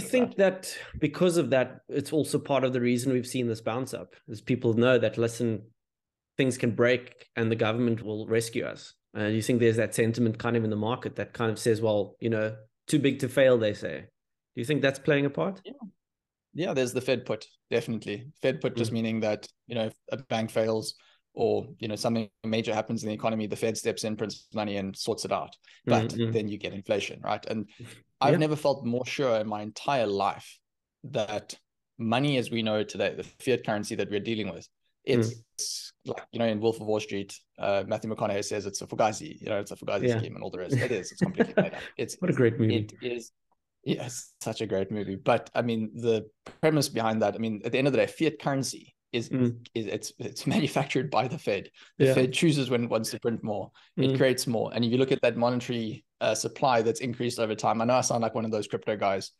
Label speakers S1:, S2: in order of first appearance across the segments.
S1: think that because of that, it's also part of the reason we've seen this bounce up, is people know that listen, things can break and the government will rescue us. And you think there's that sentiment kind of in the market that kind of says, well, you know, too big to fail, they say. Do you think that's playing a part?
S2: Yeah. Yeah, there's the Fed put, definitely. Fed put mm. just meaning that, you know, if a bank fails or, you know, something major happens in the economy, the Fed steps in, prints money and sorts it out. But mm-hmm. then you get inflation, right? And I've never felt more sure in my entire life that money as we know it today, the fiat currency that we're dealing with, it's mm. like, you know, in Wolf of Wall Street, uh, Matthew McConaughey says it's a Fugazi, you know, it's a Fugazi yeah. scheme and all the rest. It is, it's completely made up. It's
S1: what a great movie.
S2: It is Yes, such a great movie. But I mean, the premise behind that, I mean, at the end of the day, fiat currency is, mm. is it's it's manufactured by the Fed. The yeah. Fed chooses when it wants to print more. Mm. It creates more. And if you look at that monetary uh, supply that's increased over time, I know I sound like one of those crypto guys.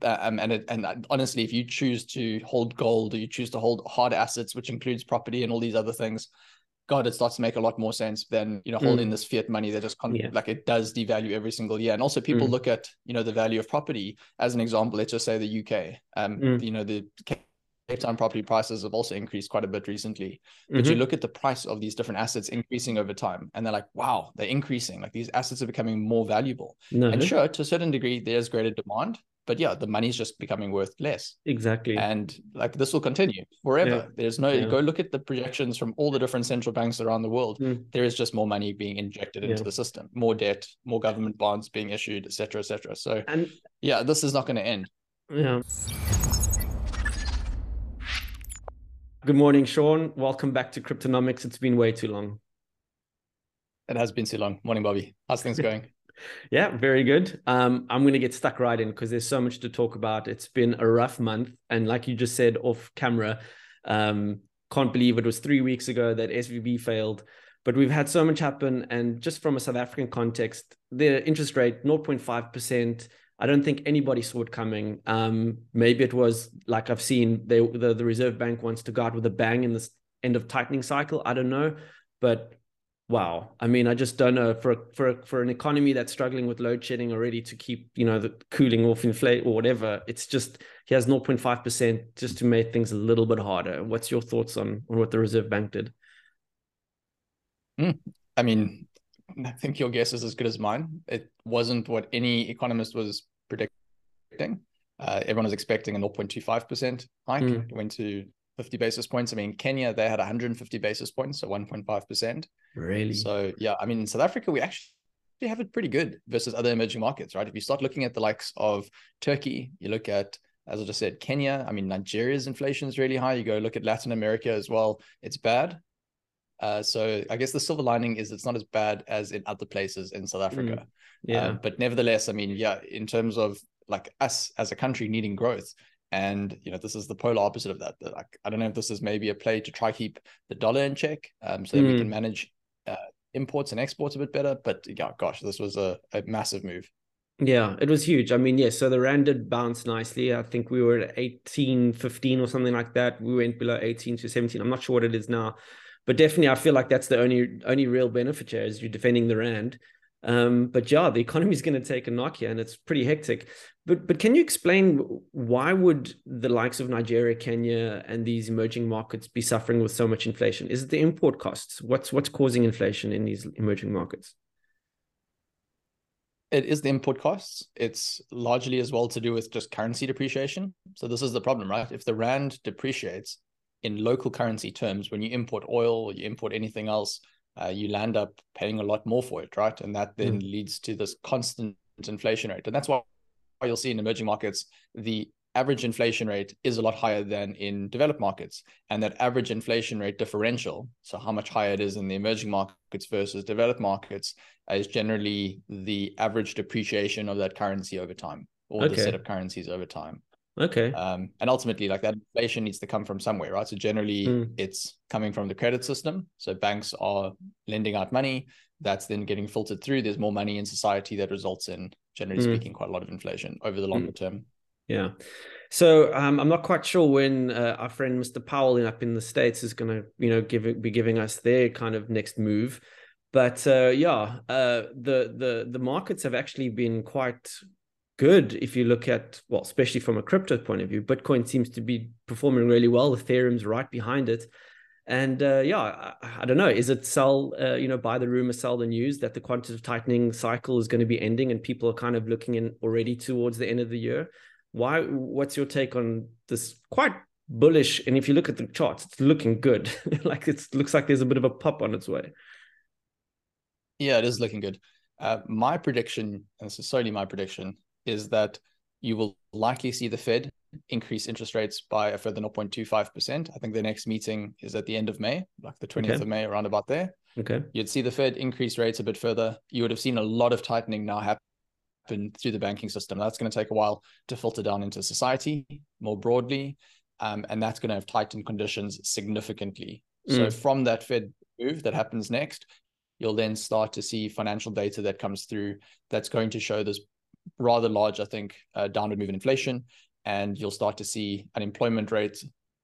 S2: Uh, um, and it, and honestly, if you choose to hold gold or you choose to hold hard assets, which includes property and all these other things, God, it starts to make a lot more sense than you know holding mm. this fiat money that just con- yeah. like it does devalue every single year. And also, people mm. look at you know the value of property as an example. Let's just say the UK. Um, mm. you know the Cape Town property prices have also increased quite a bit recently. But mm-hmm. you look at the price of these different assets increasing over time, and they're like, wow, they're increasing. Like these assets are becoming more valuable. No. And sure, to a certain degree, there's greater demand, but yeah, the money's just becoming worth less.
S1: Exactly.
S2: And like this will continue forever. Yeah. There's no yeah. go look at the projections from all the different central banks around the world. Mm. There is just more money being injected into the system, more debt, more government bonds being issued, etc., etc. So and yeah, this is not going to end.
S1: Yeah. Good morning, Sean. Welcome back to Cryptonomics. It's been way too long.
S2: It has been too long. Morning, Bobby. How's things going?
S1: Yeah, very good. Um, I'm going to get stuck right in because there's so much to talk about. It's been a rough month. And like you just said off camera, um, can't believe it was three weeks ago that SVB failed. But we've had so much happen. And just from a South African context, the interest rate, 0.5%. I don't think anybody saw it coming. Um, maybe it was like I've seen they, the, the Reserve Bank wants to go out with a bang in this end of tightening cycle. I don't know. But wow i mean i just don't know for for for an economy that's struggling with load shedding already to keep you know the cooling off inflate or whatever it's just he has 0.5% just to make things a little bit harder what's your thoughts on, on what the reserve bank did
S2: mm, i mean i think your guess is as good as mine it wasn't what any economist was predicting uh, everyone was expecting a 0.25% hike mm. it went to 50 basis points. I mean, Kenya, they had 150 basis points, so 1.5%.
S1: Really?
S2: So, yeah, I mean, in South Africa, we actually have it pretty good versus other emerging markets, right? If you start looking at the likes of Turkey, you look at, as I just said, Kenya, I mean, Nigeria's inflation is really high. You go look at Latin America as well, it's bad. Uh, so I guess the silver lining is it's not as bad as in other places in South Africa. Mm,
S1: yeah. Uh,
S2: but nevertheless, I mean, yeah, in terms of like us as a country needing growth, and you know, this is the polar opposite of that. Like, I don't know if this is maybe a play to try keep the dollar in check, um, so that mm. we can manage uh, imports and exports a bit better. But yeah, gosh, this was a, a massive move.
S1: Yeah, it was huge. I mean, yes, yeah, so the rand did bounce nicely. I think we were at 18, 15 or something like that. We went below 18 to 17. I'm not sure what it is now. But definitely I feel like that's the only only real benefit here is you're defending the rand. Um, but yeah, the economy is going to take a knock here, and it's pretty hectic. But but can you explain why would the likes of Nigeria, Kenya, and these emerging markets be suffering with so much inflation? Is it the import costs? What's what's causing inflation in these emerging markets?
S2: It is the import costs. It's largely as well to do with just currency depreciation. So this is the problem, right? If the rand depreciates in local currency terms, when you import oil or you import anything else, uh, you land up paying a lot more for it, right? And that then mm. leads to this constant inflation rate. And that's why you'll see in emerging markets, the average inflation rate is a lot higher than in developed markets. And that average inflation rate differential, so how much higher it is in the emerging markets versus developed markets, is generally the average depreciation of that currency over time or okay. the set of currencies over time.
S1: Okay.
S2: Um, and ultimately, like that inflation needs to come from somewhere, right? So generally, mm. it's coming from the credit system. So banks are lending out money. That's then getting filtered through. There's more money in society that results in, generally mm. speaking, quite a lot of inflation over the longer mm. term.
S1: Yeah. So um, I'm not quite sure when uh, our friend Mr. Powell up in the states is going to, you know, give be giving us their kind of next move. But uh, yeah, uh, the the the markets have actually been quite good if you look at well especially from a crypto point of view. Bitcoin seems to be performing really well. Ethereum's right behind it. And uh, yeah I, I, don't know. Is it sell uh, you know buy the rumor sell the news that the quantitative tightening cycle is going to be ending and people are kind of looking in already towards the end of the year? Why what's your take on this? Quite bullish. And if you look at the charts it's looking good. Like it looks like there's a bit of a pop on its way.
S2: Yeah it is looking good. Uh, my prediction and this is solely my prediction is that you will likely see the Fed increase interest rates by a further 0.25%. I think the next meeting is at the end of May, like the 20th okay. of May, around about there.
S1: Okay.
S2: You'd see the Fed increase rates a bit further. You would have seen a lot of tightening now happen through the banking system. That's going to take a while to filter down into society more broadly. Um, and that's going to have tightened conditions significantly. Mm. So from that Fed move that happens next, you'll then start to see financial data that comes through that's going to show this rather large, I think, uh, downward move in inflation, and you'll start to see unemployment rate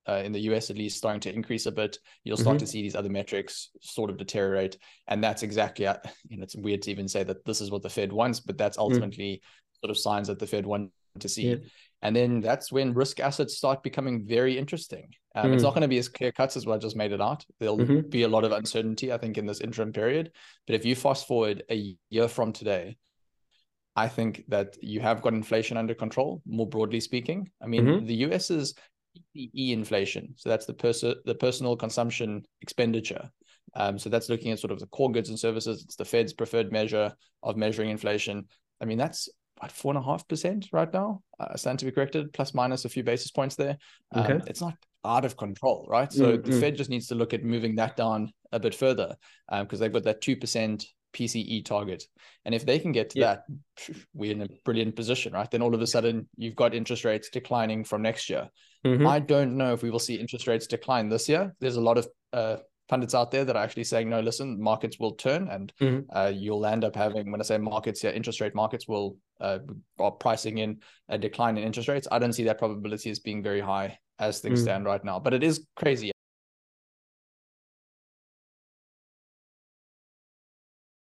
S2: uh, in the US at least starting to increase a bit. You'll start mm-hmm. to see these other metrics sort of deteriorate, and that's exactly. Uh, you know, it's weird to even say that this is what the Fed wants, but that's mm. ultimately mm. sort of signs that the Fed want to see. Yeah. And then that's when risk assets start becoming very interesting. Um, mm. It's not going to be as clear cuts as what I just made it out. There'll mm-hmm. be a lot of uncertainty, I think, in this interim period. But if you fast forward a year from today, I think that you have got inflation under control, more broadly speaking. I mean, mm-hmm. the US's PCE inflation, so that's the pers- the personal consumption expenditure. Um, so that's looking at sort of the core goods and services. It's the Fed's preferred measure of measuring inflation. I mean, that's about four and a half percent right now. Uh, stand to be corrected, plus minus a few basis points there. Um, okay. It's not out of control, right? So mm-hmm. the mm. Fed just needs to look at moving that down a bit further because um, they've got that two percent PCE target. And if they can get to that, we're in a brilliant position, right? Then all of a sudden you've got interest rates declining from next year. Mm-hmm. I don't know if we will see interest rates decline this year. There's a lot of uh, pundits out there that are actually saying, no, listen, markets will turn and mm-hmm. uh, you'll end up having, when I say markets, yeah, interest rate markets will uh, are pricing in a decline in interest rates. I don't see that probability as being very high as things mm-hmm. stand right now, but it is crazy.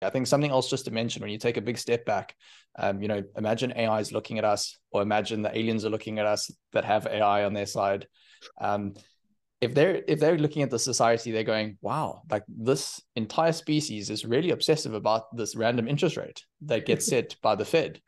S2: I think something else just to mention when you take a big step back, um, you know, imagine AI is looking at us, or imagine the aliens are looking at us that have AI on their side. Um, if they're if they're looking at the society, they're going, "Wow, like this entire species is really obsessive about this random interest rate that gets set by the Fed,"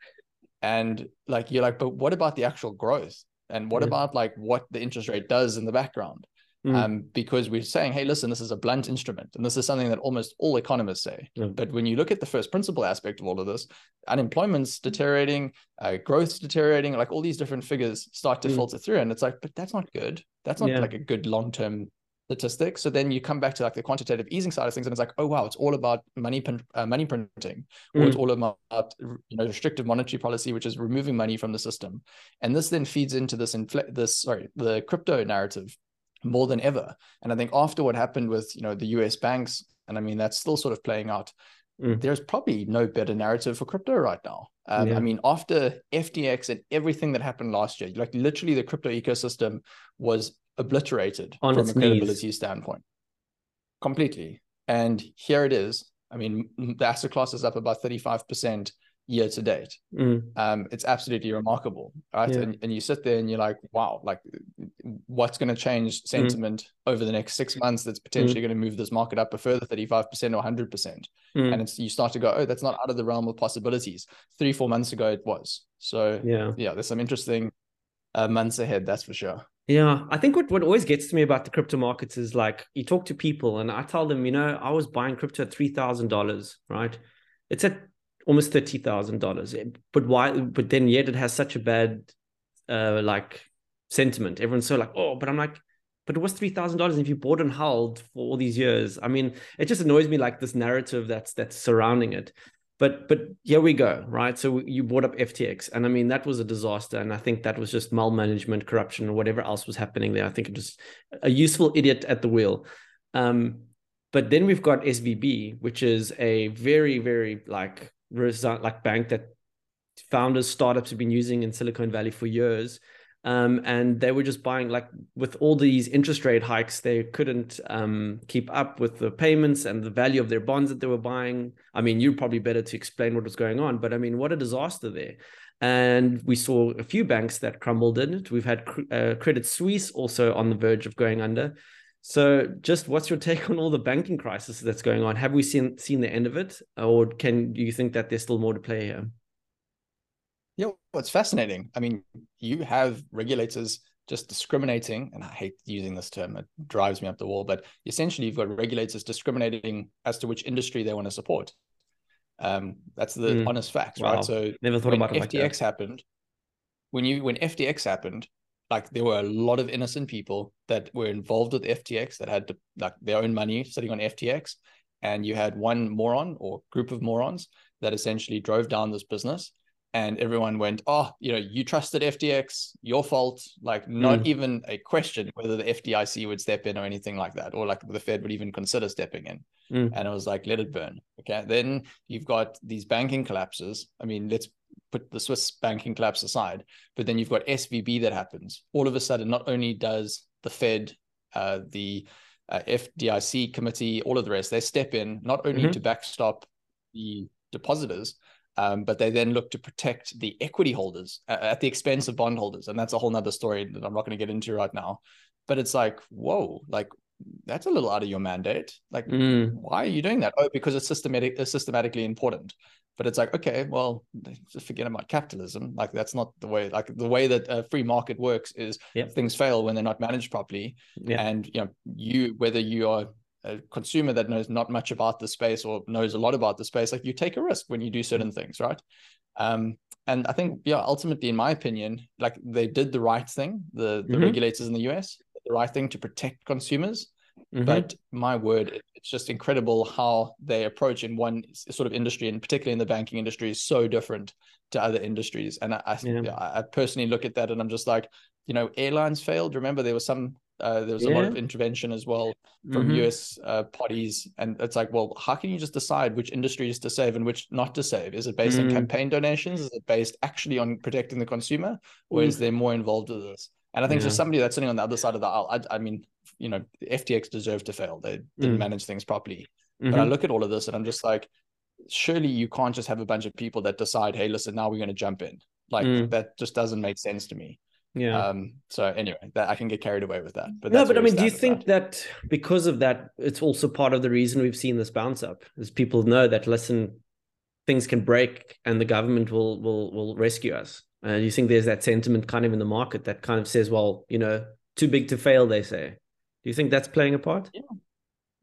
S2: and like you're like, "But what about the actual growth? And what yeah. about like what the interest rate does in the background?" Mm. Um, because we're saying, hey, listen, this is a blunt instrument. And this is something that almost all economists say. Mm. But when you look at the first principle aspect of all of this, unemployment's deteriorating, uh, growth's deteriorating, like all these different figures start to mm. filter through. And it's like, but that's not good. That's not yeah. like a good long term statistic. So then you come back to like the quantitative easing side of things, and it's like, oh wow, it's all about money uh, money printing, or mm. it's all about you know restrictive monetary policy, which is removing money from the system. And this then feeds into this infl- this sorry the crypto narrative more than ever. And I think after what happened with you know the US banks, and I mean that's still sort of playing out. Mm. There's probably no better narrative for crypto right now. Um, yeah. I mean, after FTX and everything that happened last year, like literally the crypto ecosystem was obliterated On from a credibility knees. standpoint, completely. And here it is. I mean, the asset class is up about 35% year to date. Mm. Um, it's absolutely remarkable, right? Yeah. And, and you sit there and you're like, wow, like what's going to change mm. sentiment mm. over the next six months that's potentially mm. going to move this market up a further 35% or 100%. Mm. And it's, you start to go, oh, that's not out of the realm of possibilities. Three, four months ago, it was. So yeah, yeah there's some interesting uh, months ahead, that's for sure.
S1: Yeah, I think what, what always gets to me about the crypto markets is like you talk to people and I tell them, you know, I was buying crypto at $3,000, right? It's at almost thirty thousand dollars. But why? But then yet it has such a bad, uh, like sentiment. Everyone's so like, oh, but I'm like, but it was three thousand dollars if you bought and held for all these years. I mean, it just annoys me like this narrative that's that's surrounding it. But but here we go, right? So you bought up FTX, and I mean that was a disaster, and I think that was just malmanagement, corruption, or whatever else was happening there. I think it was a useful idiot at the wheel. Um, but then we've got SVB, which is a very very like like bank that founders startups have been using in Silicon Valley for years. Um, and they were just buying like with all these interest rate hikes, they couldn't um, keep up with the payments and the value of their bonds that they were buying. I mean, you're probably better to explain what was going on, but I mean, what a disaster there. and we saw a few banks that crumbled in it. We've had uh, Credit Suisse also on the verge of going under. So, just what's your take on all the banking crisis that's going on? Have we seen seen the end of it, or can do you think that there's still more to play here?
S2: Yeah, well, it's fascinating. I mean, you have regulators just discriminating, and I hate using this term; it drives me up the wall. But essentially, you've got regulators discriminating as to which industry they want to support. Um, that's the mm. honest facts, wow. right? So
S1: never thought about
S2: FTX
S1: like
S2: happened. When you when FTX happened, like there were a lot of innocent people that were involved with FTX that had to, like their own money sitting on FTX, and you had one moron or group of morons that essentially drove down this business and everyone went, "Oh, you know, you trusted FTX, your fault." Like, not mm. even a question whether the FDIC would step in or anything like that, or like the Fed would even consider stepping in. Mm. And it was like, let it burn. Okay. Then you've got these banking collapses. I mean, let's put the Swiss banking collapse aside, but then you've got SVB that happens. All of a sudden, not only does the Fed, uh, the uh, FDIC committee, all of the rest, they step in not only mm-hmm. to backstop the depositors, um, but they then look to protect the equity holders uh, at the expense of bondholders. And that's a whole nother story that I'm not going to get into right now. But it's like, whoa, like that's a little out of your mandate. Like, mm. why are you doing that? Oh, because it's systematic, it's systematically important. But it's like, okay, well, just forget about capitalism. Like, that's not the way. Like, the way that a free market works is yep. things fail when they're not managed properly. Yep. And you know, you whether you are a consumer that knows not much about the space or knows a lot about the space, like you take a risk when you do certain things, right? Um, and I think, yeah, ultimately, in my opinion, like they did the right thing, the the mm-hmm. regulators in the US, the right thing to protect consumers. Mm-hmm. But my word, it's just incredible how they approach in one sort of industry, and particularly in the banking industry, is so different to other industries. And I, I, yeah. I personally look at that, and I'm just like, you know, airlines failed. Remember, there was some uh, there was yeah. a lot of intervention as well from mm-hmm. US uh, parties. And it's like, well, how can you just decide which industries to save and which not to save? Is it based mm. on campaign donations? Is it based actually on protecting the consumer? Or mm. is there more involved with this? And I think yeah. for somebody that's sitting on the other side of the aisle, I, I mean, you know, FTX deserved to fail. They didn't mm. manage things properly. Mm-hmm. But I mm-hmm. look at all of this and I'm just like, surely you can't just have a bunch of people that decide, hey, listen, now we're going to jump in. Like mm. that just doesn't make sense to me.
S1: Yeah.
S2: Um, so anyway, that I can get carried away with that. But
S1: no, but I mean, do you think that. that because of that, it's also part of the reason we've seen this bounce up is people know that listen, things can break and the government will will will rescue us. Uh, you think there's that sentiment kind of in the market that kind of says, well, you know, too big to fail, they say. Do you think that's playing a part?
S2: Yeah.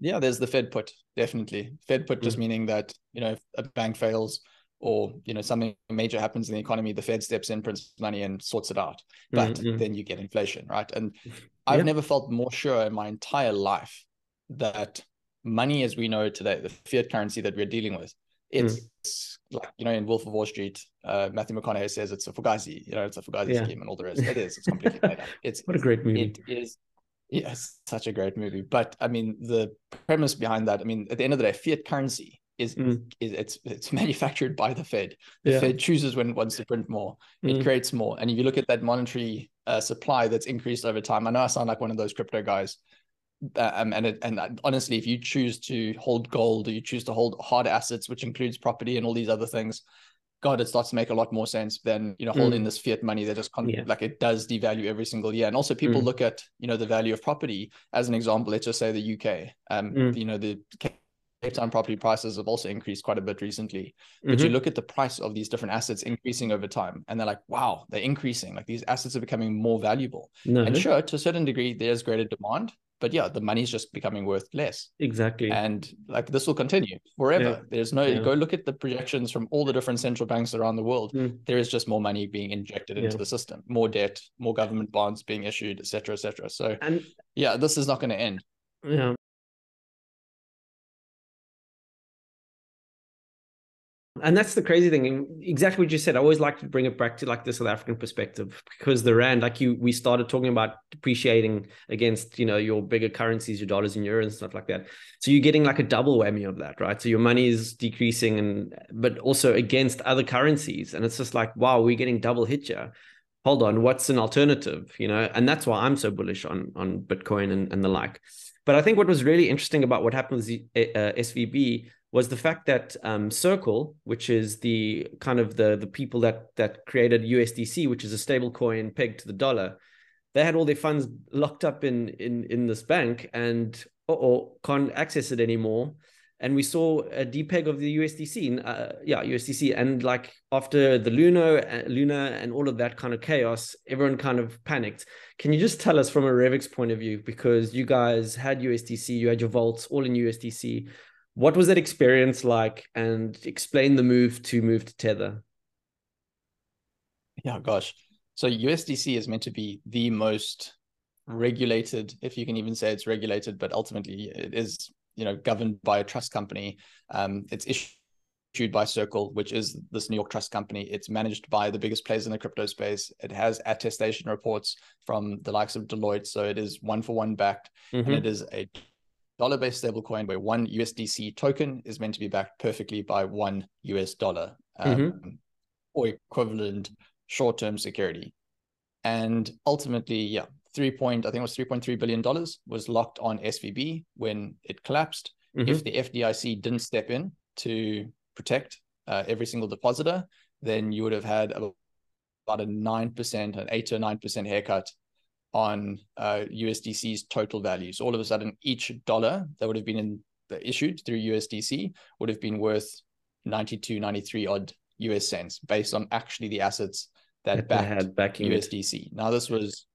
S2: Yeah, there's the Fed put, definitely. Fed put mm. just meaning that, you know, if a bank fails, or you know something major happens in the economy the fed steps in prints money and sorts it out but mm-hmm. then you get inflation right and i've never felt more sure in my entire life that money as we know it today the fiat currency that we're dealing with it's mm. like you know in wolf of wall street uh, matthew mcconaughey says it's a fugazi you know it's a fugazi yeah. scheme and all the rest it is it's completely made up it's
S1: what a great movie
S2: it is yes such a great movie but i mean the premise behind that i mean at the end of the day fiat currency is, mm. is it's it's manufactured by the Fed. The yeah. Fed chooses when it wants to print more. It mm. creates more. And if you look at that monetary uh, supply that's increased over time, I know I sound like one of those crypto guys. Uh, um, and it, and honestly, if you choose to hold gold or you choose to hold hard assets, which includes property and all these other things, God, it starts to make a lot more sense than you know holding mm. this fiat money that just con- yeah. like it does devalue every single year. And also, people mm. look at you know the value of property as an example. Let's just say the UK, um, mm. you know the Cape Town property prices have also increased quite a bit recently. But mm-hmm. you look at the price of these different assets increasing over time, and they're like, wow, they're increasing. Like these assets are becoming more valuable. No. And sure, to a certain degree, there's greater demand, but yeah, the money's just becoming worth less.
S1: Exactly.
S2: And like this will continue forever. Yeah. There's no yeah. go look at the projections from all the different central banks around the world. Mm. There is just more money being injected into yeah. the system, more debt, more government bonds being issued, etc., etc. So and yeah, this is not going to end.
S1: Yeah. And that's the crazy thing. Exactly what you said. I always like to bring it back to like the South African perspective because the rand, like you, we started talking about depreciating against, you know, your bigger currencies, your dollars and euros and stuff like that. So you're getting like a double whammy of that, right? So your money is decreasing, and but also against other currencies, and it's just like, wow, we're getting double hit here. Hold on, what's an alternative? You know, and that's why I'm so bullish on on Bitcoin and, and the like. But I think what was really interesting about what happened with the, uh, SVB was the fact that um, Circle, which is the kind of the the people that that created USDC, which is a stable coin pegged to the dollar, they had all their funds locked up in in in this bank and or can't access it anymore. And we saw a depeg of the USDC, uh, yeah, USDC, and like after the Luna, uh, Luna, and all of that kind of chaos, everyone kind of panicked. Can you just tell us from a Revix point of view, because you guys had USDC, you had your vaults all in USDC, what was that experience like? And explain the move to move to Tether.
S2: Yeah, gosh. So USDC is meant to be the most regulated, if you can even say it's regulated, but ultimately it is, you know, governed by a trust company. Um, it's issued by Circle, which is this New York trust company. It's managed by the biggest players in the crypto space. It has attestation reports from the likes of Deloitte, so it is one for one backed, mm-hmm. and it is a dollar-based stablecoin where one USDC token is meant to be backed perfectly by one US dollar um, mm-hmm. or equivalent short-term security. And ultimately, yeah, three point I think it was three point three billion dollars was locked on SVB when it collapsed. Mm-hmm. If the FDIC didn't step in to protect uh, every single depositor, then you would have had about a nine percent, an eight to nine percent haircut on uh, USDC's total values. All of a sudden, each dollar that would have been in, issued through USDC would have been worth 92, 93 odd US cents based on actually the assets that, backed backing USDC. It. Now, this was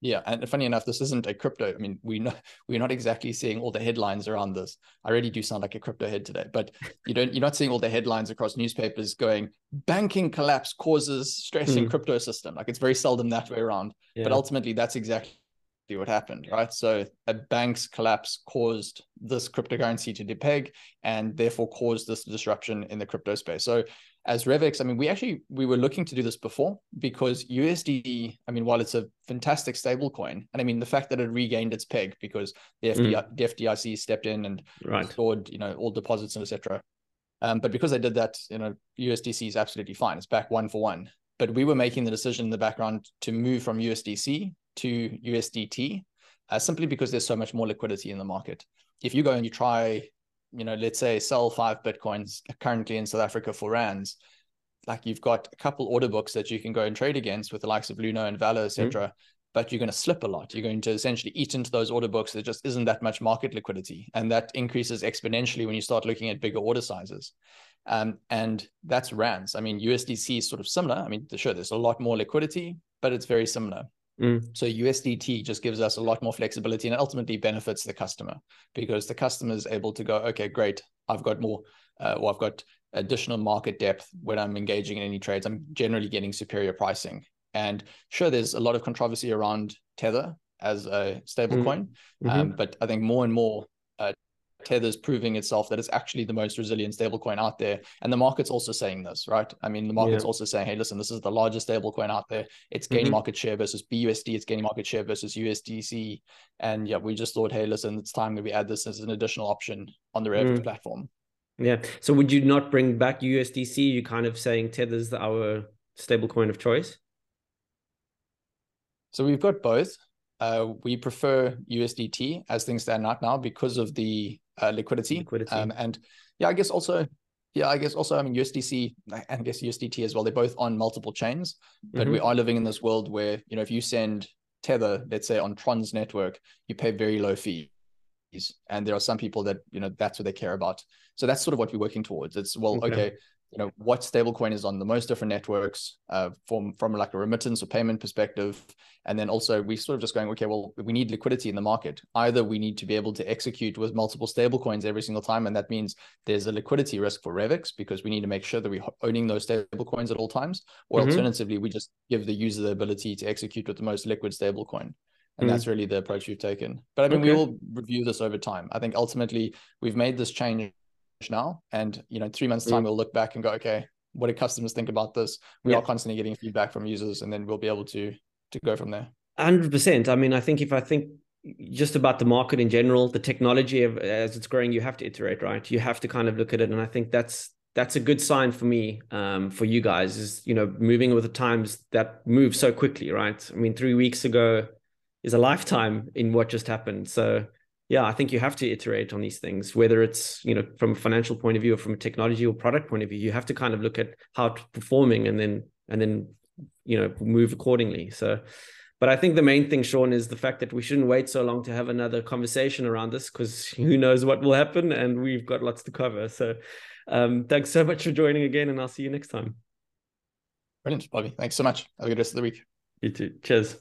S2: yeah, and funny enough, this isn't a crypto. I mean, we know we're not exactly seeing all the headlines around this. I really do sound like a crypto head today, but you don't. You're not seeing all the headlines across newspapers going banking collapse causes stress mm. in hmm. crypto system. Like it's very seldom that way around. Yeah. But ultimately, that's exactly what happened, right? So a bank's collapse caused this cryptocurrency to depeg, and therefore caused this disruption in the crypto space. So as Revix, I mean, we actually we were looking to do this before because USD, I mean, while it's a fantastic stable coin, and I mean the fact that it regained its peg because the, FDI, mm. the FDIC stepped in and right. stored, you know, all deposits and etc. Um, but because they did that, you know, USDC is absolutely fine. It's back one for one. But we were making the decision in the background to move from USDC to USDT uh, simply because there's so much more liquidity in the market. If you go and you try you know, let's say sell five Bitcoins currently in South Africa for rands, like you've got a couple order books that you can go and trade against with the likes of Luno and VALR, etc. Mm-hmm. But you're going to slip a lot. You're going to essentially eat into those order books. There just isn't that much market liquidity, and that increases exponentially when you start looking at bigger order sizes. Um, and that's rands. I mean, USDC is sort of similar. I mean, sure, there's a lot more liquidity, but it's very similar. Mm. So USDT just gives us a lot more flexibility and ultimately benefits the customer because the customer is able to go, okay, great, I've got more, uh, or I've got additional market depth when I'm engaging in any trades. I'm generally getting superior pricing. And sure, there's a lot of controversy around Tether as a stable mm. coin, mm-hmm. um, but I think more and more Tether's proving itself that it's actually the most resilient stablecoin out there. And the market's also saying this, right? I mean, the market's yeah. also saying, hey, listen, this is the largest stablecoin out there. It's gaining mm-hmm. market share versus BUSD, it's gaining market share versus USDC. And yeah, we just thought, hey, listen, it's time that we add this as an additional option on the Revix mm. platform.
S1: Yeah. So would you not bring back USDC? You're kind of saying Tether's our stablecoin of choice?
S2: So we've got both. Uh, we prefer USDT as things stand out now because of the uh, liquidity. Liquidity. Um, and yeah, I guess also, yeah, I guess also, I mean, USDC and I guess USDT as well, they're both on multiple chains, but mm-hmm. we are living in this world where, you know, if you send Tether, let's say on Tron's network, you pay very low fees. And there are some people that, you know, that's what they care about. So that's sort of what we're working towards. It's, well, okay, okay you know what stablecoin is on the most different networks uh, from from like a remittance or payment perspective and then also we sort of just going okay well we need liquidity in the market either we need to be able to execute with multiple stablecoins every single time and that means there's a liquidity risk for Revix because we need to make sure that we're owning those stablecoins at all times or mm-hmm. alternatively we just give the user the ability to execute with the most liquid stablecoin and mm. that's really the approach we've taken but i mean okay. we will review this over time i think ultimately we've made this change now. And you know three months time we'll look back and go okay what do customers think about this? We yeah. are constantly getting feedback from users and then we'll be able to to go from there.
S1: 100% i mean i think if i think just about the market in general the technology of, as it's growing you have to iterate right? You have to kind of look at it and i think that's that's a good sign for me um, for you guys is you know moving with the times that move so quickly right? I mean three weeks ago is a lifetime in what just happened. So yeah, I think you have to iterate on these things, whether it's you know from a financial point of view or from a technology or product point of view. You have to kind of look at how it's performing and then and then you know move accordingly. So, but I think the main thing, Sean, is the fact that we shouldn't wait so long to have another conversation around this because who knows what will happen, and we've got lots to cover. So, um, thanks so much for joining again, and I'll see you next time.
S2: Brilliant, Bobby. Thanks so much. Have a good rest of the week.
S1: You too. Cheers.